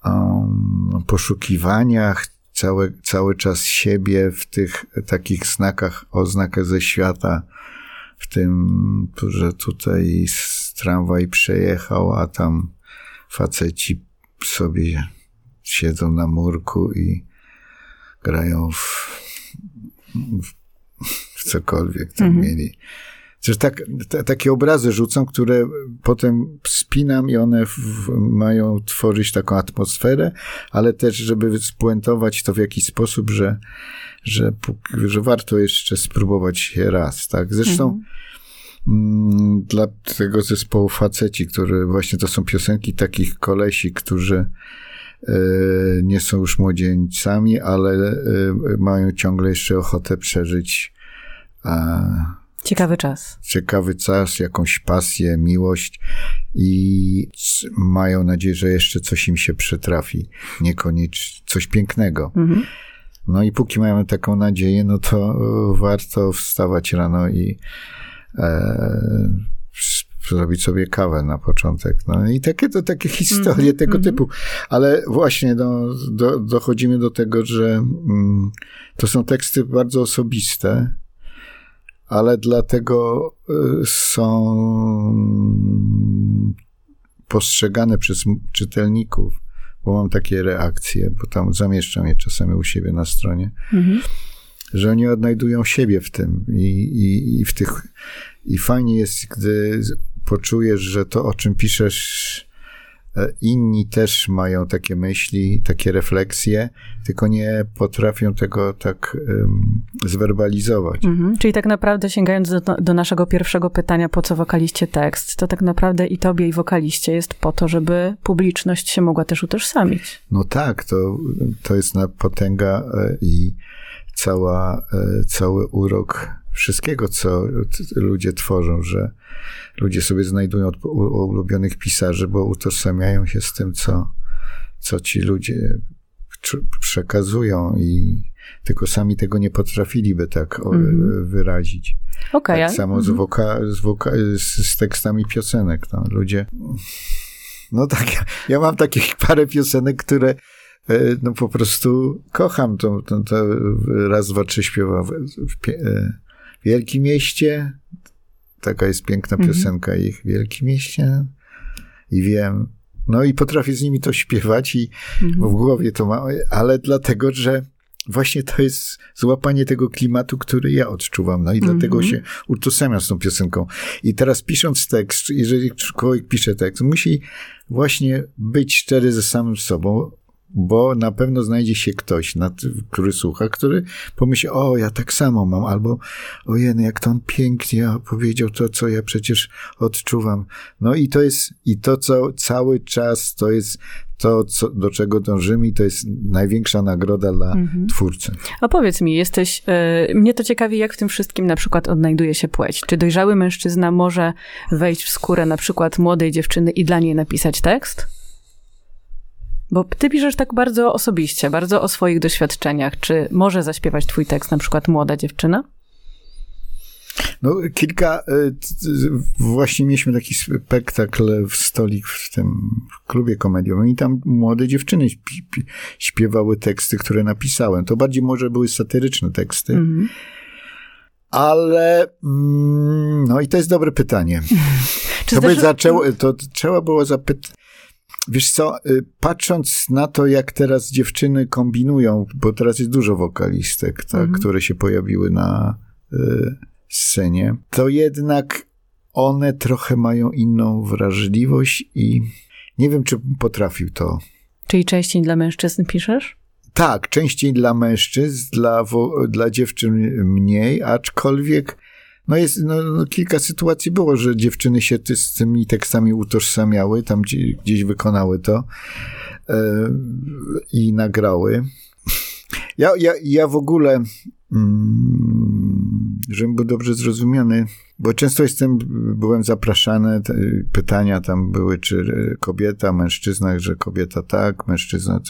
um, poszukiwaniach, cały, cały czas siebie w tych takich znakach, oznakach ze świata, w tym, że tutaj tramwaj przejechał, a tam faceci sobie siedzą na murku i grają w, w, w cokolwiek tam mhm. mieli. Zresztą tak, t- takie obrazy rzucą, które potem spinam i one w, mają tworzyć taką atmosferę, ale też, żeby spuentować to w jakiś sposób, że, że, że warto jeszcze spróbować raz, tak? Zresztą mhm. Mm, dla tego zespołu faceci, które właśnie to są piosenki takich kolesi, którzy e, nie są już młodzieńcami, ale e, mają ciągle jeszcze ochotę przeżyć Ciekawy czas. Ciekawy czas, jakąś pasję, miłość i mają nadzieję, że jeszcze coś im się przytrafi. Niekoniecznie coś pięknego. Mhm. No i póki mają taką nadzieję, no to warto wstawać rano i e, zrobić sobie kawę na początek. No i takie to takie historie -hmm. tego -hmm. typu. Ale właśnie no, do, dochodzimy do tego, że mm, to są teksty bardzo osobiste ale dlatego y, są postrzegane przez czytelników, bo mam takie reakcje, bo tam zamieszczam je czasami u siebie na stronie, mhm. że oni odnajdują siebie w tym i, i, i w tych i fajnie jest, gdy poczujesz, że to, o czym piszesz, inni też mają takie myśli, takie refleksje, tylko nie potrafią tego tak um, zwerbalizować. Mhm. Czyli tak naprawdę sięgając do, do, naszego pierwszego pytania, po co wokaliście tekst, to tak naprawdę i tobie, i wokaliście jest po to, żeby publiczność się mogła też utożsamić. No tak, to, to jest na potęga e, i cała, e, cały urok wszystkiego, co ludzie tworzą, że ludzie sobie znajdują ulubionych pisarzy, bo utożsamiają się z tym, co, co ci ludzie przekazują i tylko sami tego nie potrafiliby tak mm-hmm. wyrazić. Okay, tak samo mm-hmm. z, mhm. woka, z, woka, z, tekstami piosenek. No. Ludzie. No tak, ja, ja mam takich parę piosenek, które e, no po prostu kocham. To, to, to raz, dwa, trzy śpiewa w, w, w Wielkim Mieście, Taka jest piękna mhm. piosenka mhm. ich Wielkim Mieście. I wiem. No i potrafię z nimi to śpiewać i mhm. w głowie to mam, ale dlatego, że właśnie to jest złapanie tego klimatu, który ja odczuwam. No i mm -hmm. dlatego się utożsamiam z tą piosenką. I teraz pisząc tekst, jeżeli człowiek pisze tekst, musi właśnie być szczery ze samym sobą, bo na pewno znajdzie się ktoś, który słucha, który pomyśli, o, ja tak samo mam, albo ojej, jak to on pięknie powiedział to, co ja przecież odczuwam. No i to jest, i to, co cały czas, to jest to, co, do czego dążymy i to jest największa nagroda dla mhm. twórcy. A powiedz mi, jesteś, y, mnie to ciekawi, jak w tym wszystkim na przykład odnajduje się płeć. Czy dojrzały mężczyzna może wejść w skórę na przykład młodej dziewczyny i dla niej napisać tekst? Bo ty piszesz tak bardzo osobiście, bardzo o swoich doświadczeniach. Czy może zaśpiewać twój tekst na przykład młoda dziewczyna? No, kilka. E, właśnie mieliśmy taki spektakl w stolik w tym klubie komediowym i tam młode dziewczyny śpiewały teksty, które napisałem. To bardziej może były satyryczne teksty. Mm. Ale, mm, no i to jest dobre pytanie. to by zaczęło, to trzeba było zapytać, Wiesz co, y, patrząc na to, jak teraz dziewczyny kombinują, bo teraz jest dużo wokalistek, tak, mhm. które się pojawiły na y, scenie, to jednak one trochę mają inną wrażliwość i nie wiem, czy potrafił to. Czyli częściej dla mężczyzn piszesz? Tak, częściej dla mężczyzn, dla, dla dziewczyn mniej, aczkolwiek no jest, no, no, kilka sytuacji było, że dziewczyny się ty, z tymi tekstami utożsamiały, tam gdzie, gdzieś wykonały to e, i nagrały. Ja, ja, ja w ogóle, mm, żebym był dobrze zrozumiany, bo często jestem, byłem zapraszany, pytania tam były, czy kobieta, mężczyzna, że kobieta tak, mężczyzna.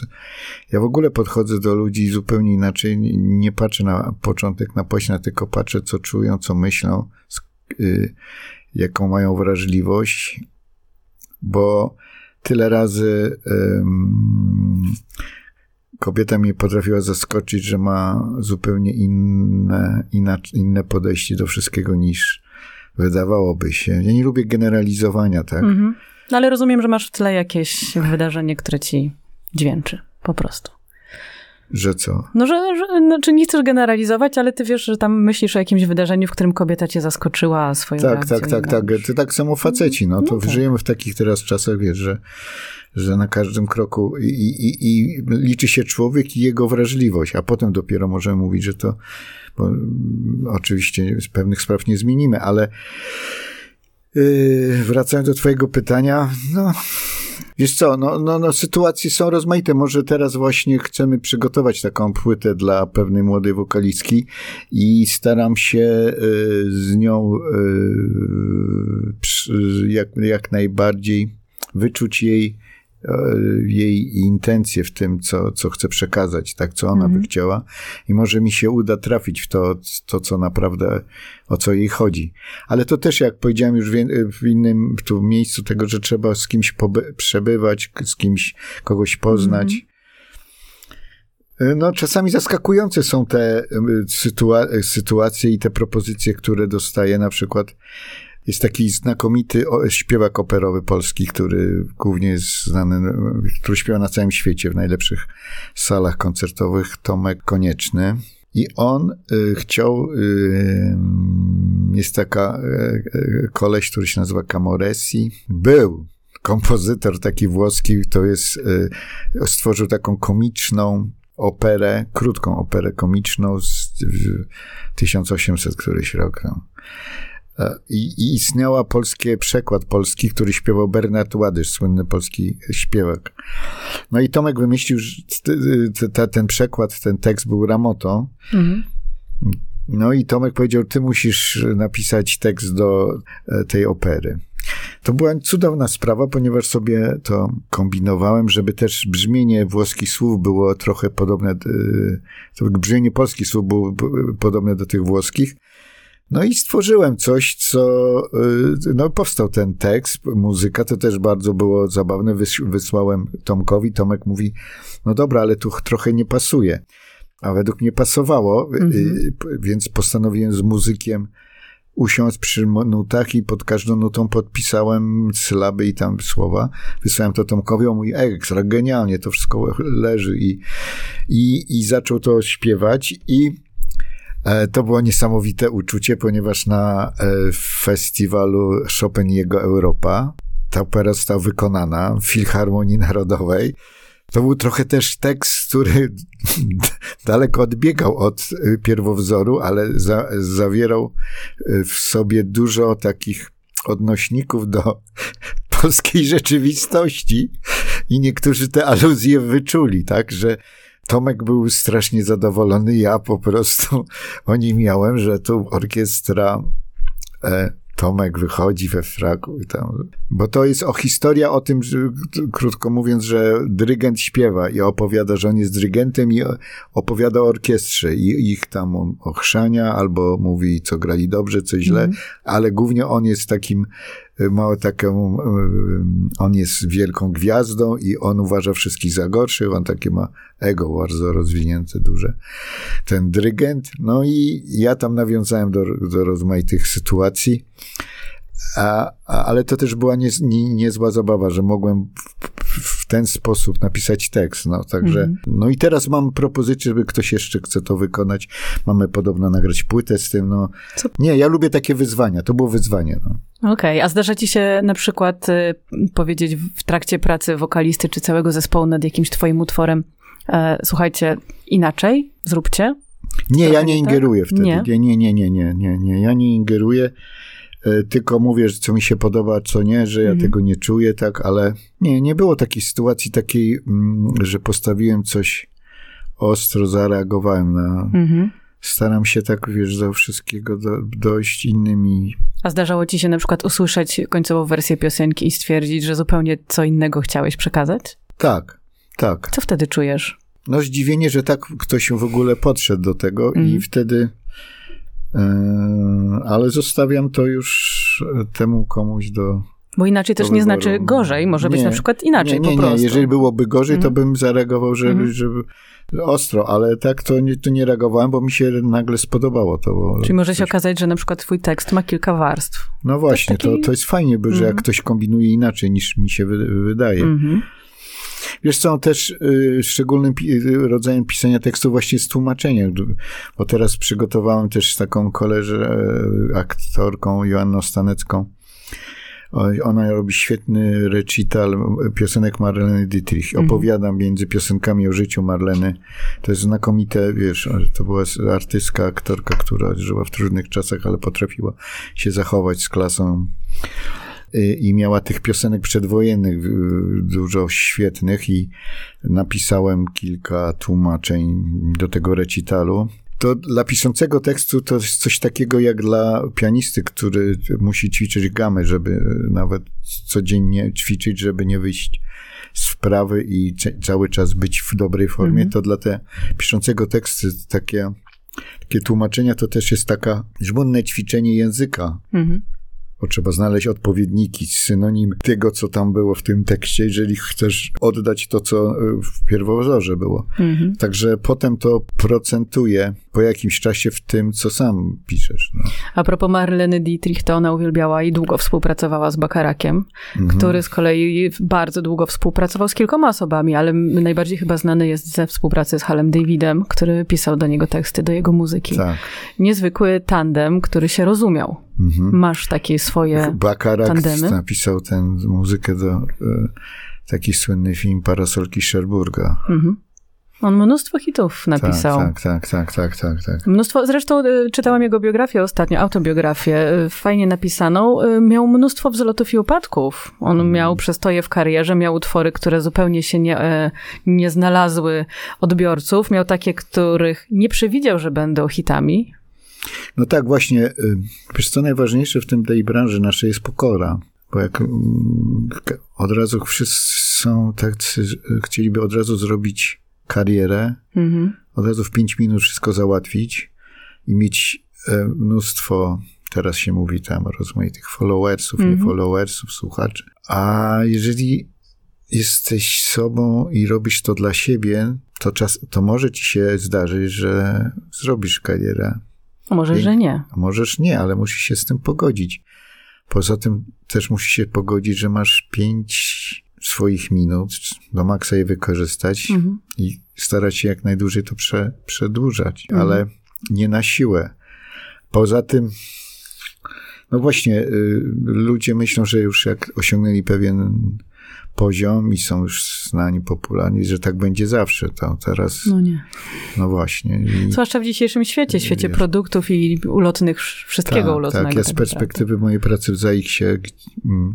Ja w ogóle podchodzę do ludzi zupełnie inaczej. Nie patrzę na początek, na pośna, tylko patrzę, co czują, co myślą, y, jaką mają wrażliwość, bo tyle razy kobieta mnie potrafiła zaskoczyć, że ma zupełnie inne, inne podejście do wszystkiego niż wydawałoby się. Ja nie lubię generalizowania, tak? Mhm. No ale rozumiem, że masz w tle jakieś wydarzenie, które ci dźwięczy, po prostu. Że co? No, że, że znaczy nie chcesz generalizować, ale ty wiesz, że tam myślisz o jakimś wydarzeniu, w którym kobieta cię zaskoczyła swoją Tak, reakcją. tak, tak, tak. To tak samo faceci, no to No tak. żyjemy w takich teraz czasach, wiesz, że, że na każdym kroku i, i, i liczy się człowiek i jego wrażliwość, a potem dopiero możemy mówić, że to, bo mm, oczywiście pewnych spraw nie zmienimy, ale yy, wracając do twojego pytania, no... Wiesz co, no, no, no, sytuacje są rozmaite. Może teraz właśnie chcemy przygotować taką płytę dla pewnej młodej wokalistki i staram się y, z nią y, jak, jak najbardziej wyczuć jej, jej intencje w tym, co, co chce przekazać, tak, co ona by chciała. I może mi się uda trafić w to, to, co naprawdę, o co jej chodzi. Ale to też, jak powiedziałem już w, in- w innym tu miejscu, tego, że trzeba z kimś przebywać, z kimś kogoś poznać. No, czasami zaskakujące są te y, sytua- sytuacje i te propozycje, które dostaję. Na przykład jest taki znakomity śpiewak operowy polski, który głównie jest znany, który śpiewa na całym świecie w najlepszych salach koncertowych, Tomek Konieczny. I on y, chciał, y, jest taka y, koleś, który się nazywa Camoresi. Był kompozytor taki włoski, to jest, y, stworzył taką komiczną operę, krótką operę komiczną z w 1800 któryś rok. No. E, I, I istniała polski przekład polski, który śpiewał Bernard Ładysz, słynny polski śpiewak. No i Tomek wymyślił, że ten przekład, ten tekst był Ramoto. Mhm. No i Tomek powiedział, ty musisz napisać tekst do e, tej opery. To była cudowna sprawa, ponieważ sobie to kombinowałem, żeby też brzmienie włoskich słów było trochę podobne, e, to brzmienie polskich słów było podobne do tych włoskich. No i stworzyłem coś, co, y, no powstał ten tekst, muzyka, to też bardzo było zabawne, Wys- wysłałem Tomkowi, Tomek mówi, no dobra, ale tu trochę nie pasuje. A według mnie pasowało, y, y, p- więc postanowiłem z muzykiem usiąść przy nutach i pod każdą nutą podpisałem sylaby i tam słowa. Wysłałem to Tomkowi, on mówi, ekstra, genialnie, to wszystko leży i, i, i zaczął to śpiewać i To było niesamowite uczucie, ponieważ na e, festiwalu Chopin i jego Europa ta opera została wykonana w Filharmonii Narodowej. To był trochę też tekst, który daleko odbiegał od e, pierwowzoru, ale za, zawierał e, w sobie dużo takich odnośników do polskiej rzeczywistości i niektórzy te aluzje wyczuli, tak, że Tomek był strasznie zadowolony, ja po prostu o nim miałem, że tu orkiestra e, Tomek wychodzi we fraku i tam. Bo to jest o historia o tym, że, krótko mówiąc, że dyrygent śpiewa i opowiada, że on jest dyrygentem i opowiada o orkiestrze i ich tam ochrzania albo mówi, co grali dobrze, co źle, ale głównie on jest takim ma taką, on jest wielką gwiazdą i on uważa wszystkich za gorszych, on takie ma ego bardzo rozwinięte, duże. Ten dyrygent, no i ja tam nawiązałem do, do rozmaitych sytuacji, a, a, ale to też była nie, nie, niezła zabawa, że mogłem w, w ten sposób napisać tekst, no także, Mhm. no i teraz mam propozycję, żeby ktoś jeszcze chce to wykonać, mamy podobno nagrać płytę z tym, no. Co? Nie, ja lubię takie wyzwania, to było wyzwanie, no. Okej, a zdarza ci się na przykład y, powiedzieć w trakcie pracy wokalisty czy całego zespołu nad jakimś twoim utworem, e, słuchajcie, inaczej, zróbcie? Nie, ja nie tak? ingeruję wtedy. Nie? Nie, nie, nie, nie, nie, nie. Ja nie ingeruję, tylko mówię, że co mi się podoba, co nie, że ja Mhm. tego nie czuję, tak, ale nie, nie było takiej sytuacji takiej, mm, że postawiłem coś ostro, zareagowałem na... Mhm. Staram się tak, wiesz, do wszystkiego do, dojść innymi... A zdarzało ci się na przykład usłyszeć końcową wersję piosenki i stwierdzić, że zupełnie co innego chciałeś przekazać? Tak, tak. Co wtedy czujesz? No zdziwienie, że tak ktoś w ogóle podszedł do tego Mhm. i wtedy... E, ale zostawiam to już temu komuś do Bo inaczej też nie wyboru. znaczy gorzej, może być Nie. na przykład inaczej nie, nie, po prostu. Nie, jeżeli byłoby gorzej, Mhm. to bym zareagował, żeby, Mhm. żeby ostro, ale tak to nie, to nie reagowałem, bo mi się nagle spodobało to. Czyli może się coś- okazać, że na przykład twój tekst ma kilka warstw. No właśnie, taki- to, to jest fajnie, bo że jak Mhm. ktoś kombinuje inaczej niż mi się wy, wydaje. Mhm. Wiesz co, też y, szczególnym pi- y, rodzajem pisania tekstu właśnie jest tłumaczenie, bo teraz przygotowałem też taką koleżę, y, aktorką Joanną Stanecką. Ona robi świetny recital piosenek Marleny Dietrich. Mhm. Opowiada między piosenkami o życiu Marleny. To jest znakomite, wiesz, to była artystka, aktorka, która żyła w trudnych czasach, ale potrafiła się zachować z klasą Y, i miała tych piosenek przedwojennych y, dużo świetnych i napisałem kilka tłumaczeń do tego recitalu. To dla piszącego tekstu to jest coś takiego jak dla pianisty, który musi ćwiczyć gamę, żeby nawet codziennie ćwiczyć, żeby nie wyjść z wprawy i ca- cały czas być w dobrej formie. Mhm. To dla te piszącego tekstu takie, takie tłumaczenia to też jest taka żmudne ćwiczenie języka Mhm. Bo trzeba znaleźć odpowiedniki, synonim tego, co tam było w tym tekście, jeżeli chcesz oddać to, co y, w pierwowzorze było. Mhm. Także potem to procentuje po jakimś czasie w tym, co sam piszesz. No. A propos Marleny Dietrich, to ona uwielbiała i długo współpracowała z Bakarakiem, Mhm. który z kolei bardzo długo współpracował z kilkoma osobami, ale najbardziej chyba znany jest ze współpracy z Halem Davidem, który pisał do niego teksty, do jego muzyki. Tak. Niezwykły tandem, który się rozumiał. Mhm. Masz takie swoje... Bakarak tandemy? napisał tę muzykę do y, taki słynny film Parasolki Sherburga. Mhm. On mnóstwo hitów napisał. Tak, tak, tak, tak, tak, tak. Mnóstwo, zresztą y, czytałam jego biografię ostatnio, autobiografię, y, fajnie napisaną. Y, Miał mnóstwo wzlotów i upadków. On Mm. miał przestoje w karierze, miał utwory, które zupełnie się nie, e, nie znalazły odbiorców. Miał takie, których nie przewidział, że będą hitami. No tak, właśnie. y, Wiesz, co najważniejsze w tym tej branży naszej jest pokora. Bo jak mm, od razu wszyscy są że chcieliby od razu zrobić karierę, Mhm. od razu w pięć minut wszystko załatwić i mieć e, mnóstwo, teraz się mówi tam rozmaitych followersów, nie Mhm. followersów, słuchaczy. A jeżeli jesteś sobą i robisz to dla siebie, to, czas, to może ci się zdarzyć, że zrobisz karierę. A może, Pięknie. że nie. A możesz nie, ale musisz się z tym pogodzić. Poza tym też musisz się pogodzić, że masz pięć swoich minut, do maksa je wykorzystać Mhm. i starać się jak najdłużej to prze, przedłużać, Mhm. ale nie na siłę. Poza tym, no właśnie, y, ludzie myślą, że już jak osiągnęli pewien poziom i są już znani, popularni, że tak będzie zawsze. To teraz, No nie. no właśnie. I, Zwłaszcza w dzisiejszym świecie, świecie Wiesz. produktów i ulotnych, wszystkiego tak, ulotnego. tak, ja z tak perspektywy mojej pracy w ZAIKS-ie mm,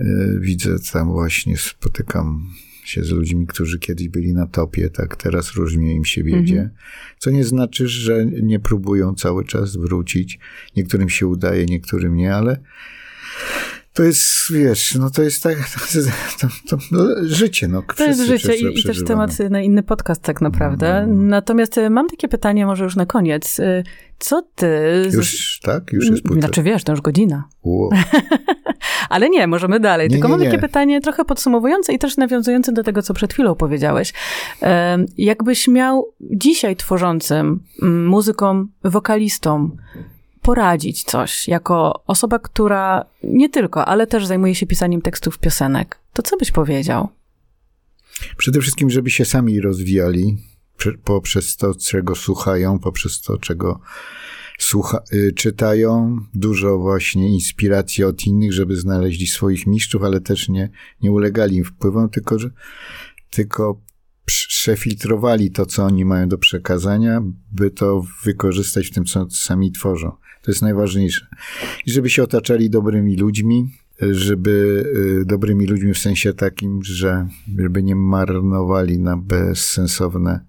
y, widzę tam właśnie, spotykam się z ludźmi, którzy kiedyś byli na topie, tak teraz różnie im się wiedzie. Mhm. Co nie znaczy, że nie próbują cały czas wrócić. Niektórym się udaje, niektórym nie, ale to jest, wiesz, no to jest tak, to, to, to, no, życie, no. To jest życie i, i też temat na inny podcast tak naprawdę. Mm. Natomiast y, mam takie pytanie może już na koniec. Y, Co ty... z- Już, tak? Już jest półtora. Znaczy wiesz, to już godzina. Ło. Ale nie, możemy dalej. Nie, Tylko nie, mam takie nie. pytanie trochę podsumowujące i też nawiązujące do tego, co przed chwilą powiedziałeś. Em, Jakbyś miał dzisiaj tworzącym mm, muzykom, wokalistom poradzić coś, jako osoba, która nie tylko, ale też zajmuje się pisaniem tekstów piosenek, to co byś powiedział? Przede wszystkim, żeby się sami rozwijali prze- poprzez to, czego słuchają, poprzez to, czego słucha- y, czytają. Dużo właśnie inspiracji od innych, żeby znaleźli swoich mistrzów, ale też nie, nie ulegali im wpływom, tylko, że, tylko przefiltrowali to, co oni mają do przekazania, by to wykorzystać w tym, co sami tworzą. To jest najważniejsze. I żeby się otaczali dobrymi ludźmi, żeby y, dobrymi ludźmi w sensie takim, że żeby nie marnowali na bezsensowne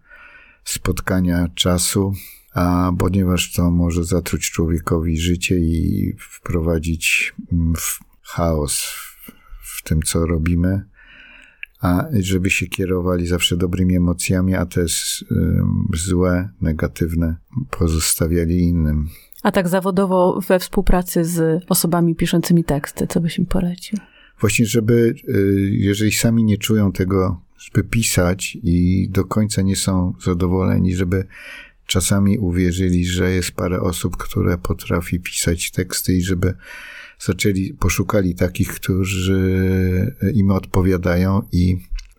spotkania czasu, a ponieważ to może zatruć człowiekowi życie i wprowadzić mm, w chaos w, tym, co robimy, a żeby się kierowali zawsze dobrymi emocjami, a te złe, negatywne pozostawiali innym. A tak zawodowo we współpracy z osobami piszącymi teksty, co byś im polecił? Właśnie, żeby, y, jeżeli sami nie czują tego, żeby pisać i do końca nie są zadowoleni, żeby czasami uwierzyli, że jest parę osób, które potrafi pisać teksty i żeby zaczęli, poszukali takich, którzy im odpowiadają i,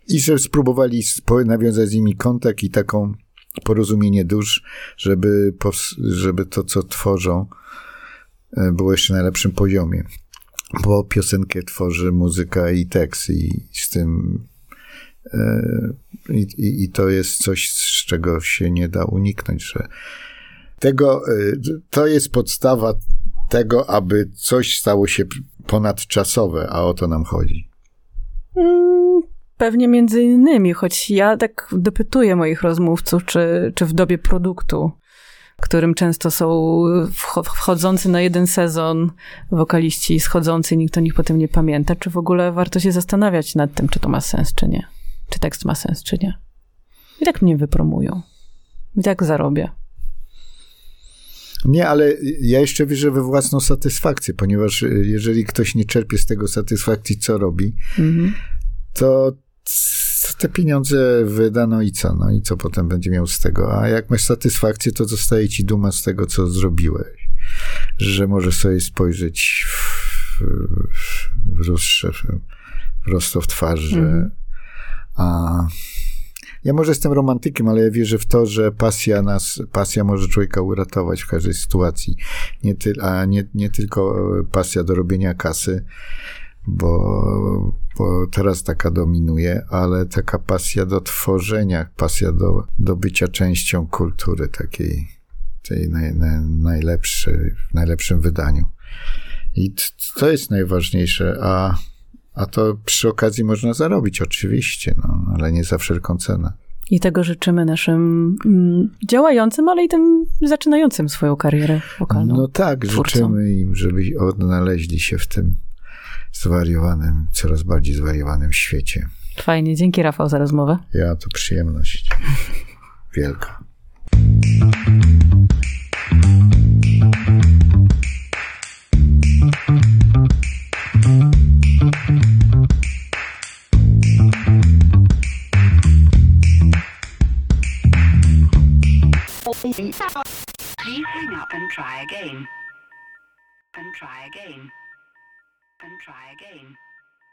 i że spróbowali nawiązać z nimi kontakt i taką porozumienie dusz, żeby, żeby to, co tworzą, e, było jeszcze na lepszym poziomie. Bo piosenkę tworzy muzyka i tekst i z tym e, i, i, i to jest coś, z czego się nie da uniknąć, że tego, e, to jest podstawa tego, aby coś stało się ponadczasowe, a o to nam chodzi. Pewnie między innymi, choć ja tak dopytuję moich rozmówców, czy, czy w dobie produktu, którym często są wchodzący na jeden sezon wokaliści, schodzący, nikt o nich potem nie pamięta, czy w ogóle warto się zastanawiać nad tym, czy to ma sens, czy nie. Czy tekst ma sens, czy nie. I tak mnie wypromują. I tak zarobię. Nie, ale ja jeszcze wierzę we własną satysfakcję, ponieważ y, jeżeli ktoś nie czerpie z tego satysfakcji, co robi, mm-hmm. to te pieniądze wydano i co? No i co potem będzie miał z tego? A jak masz satysfakcję, to zostaje ci duma z tego, co zrobiłeś. Że możesz sobie spojrzeć w, w, w prosto w twarz, mm-hmm. a ja może jestem romantykiem, ale ja wierzę w to, że pasja nas, pasja może człowieka uratować w każdej sytuacji. Nie ty, a nie, nie tylko pasja do robienia kasy, bo, bo teraz taka dominuje, ale taka pasja do tworzenia, pasja do, do bycia częścią kultury takiej, tej naj, naj, najlepszej, w najlepszym wydaniu. I to jest najważniejsze, a a to przy okazji można zarobić, oczywiście, no, ale nie za wszelką cenę. I tego życzymy naszym mm, działającym, ale i tym zaczynającym swoją karierę wokalną. No tak, twórcom. życzymy im, żeby odnaleźli się w tym zwariowanym, coraz bardziej zwariowanym świecie. Fajnie, dzięki Rafał za rozmowę. Ja to przyjemność wielka. Please hang up and try again. And try again. And try again.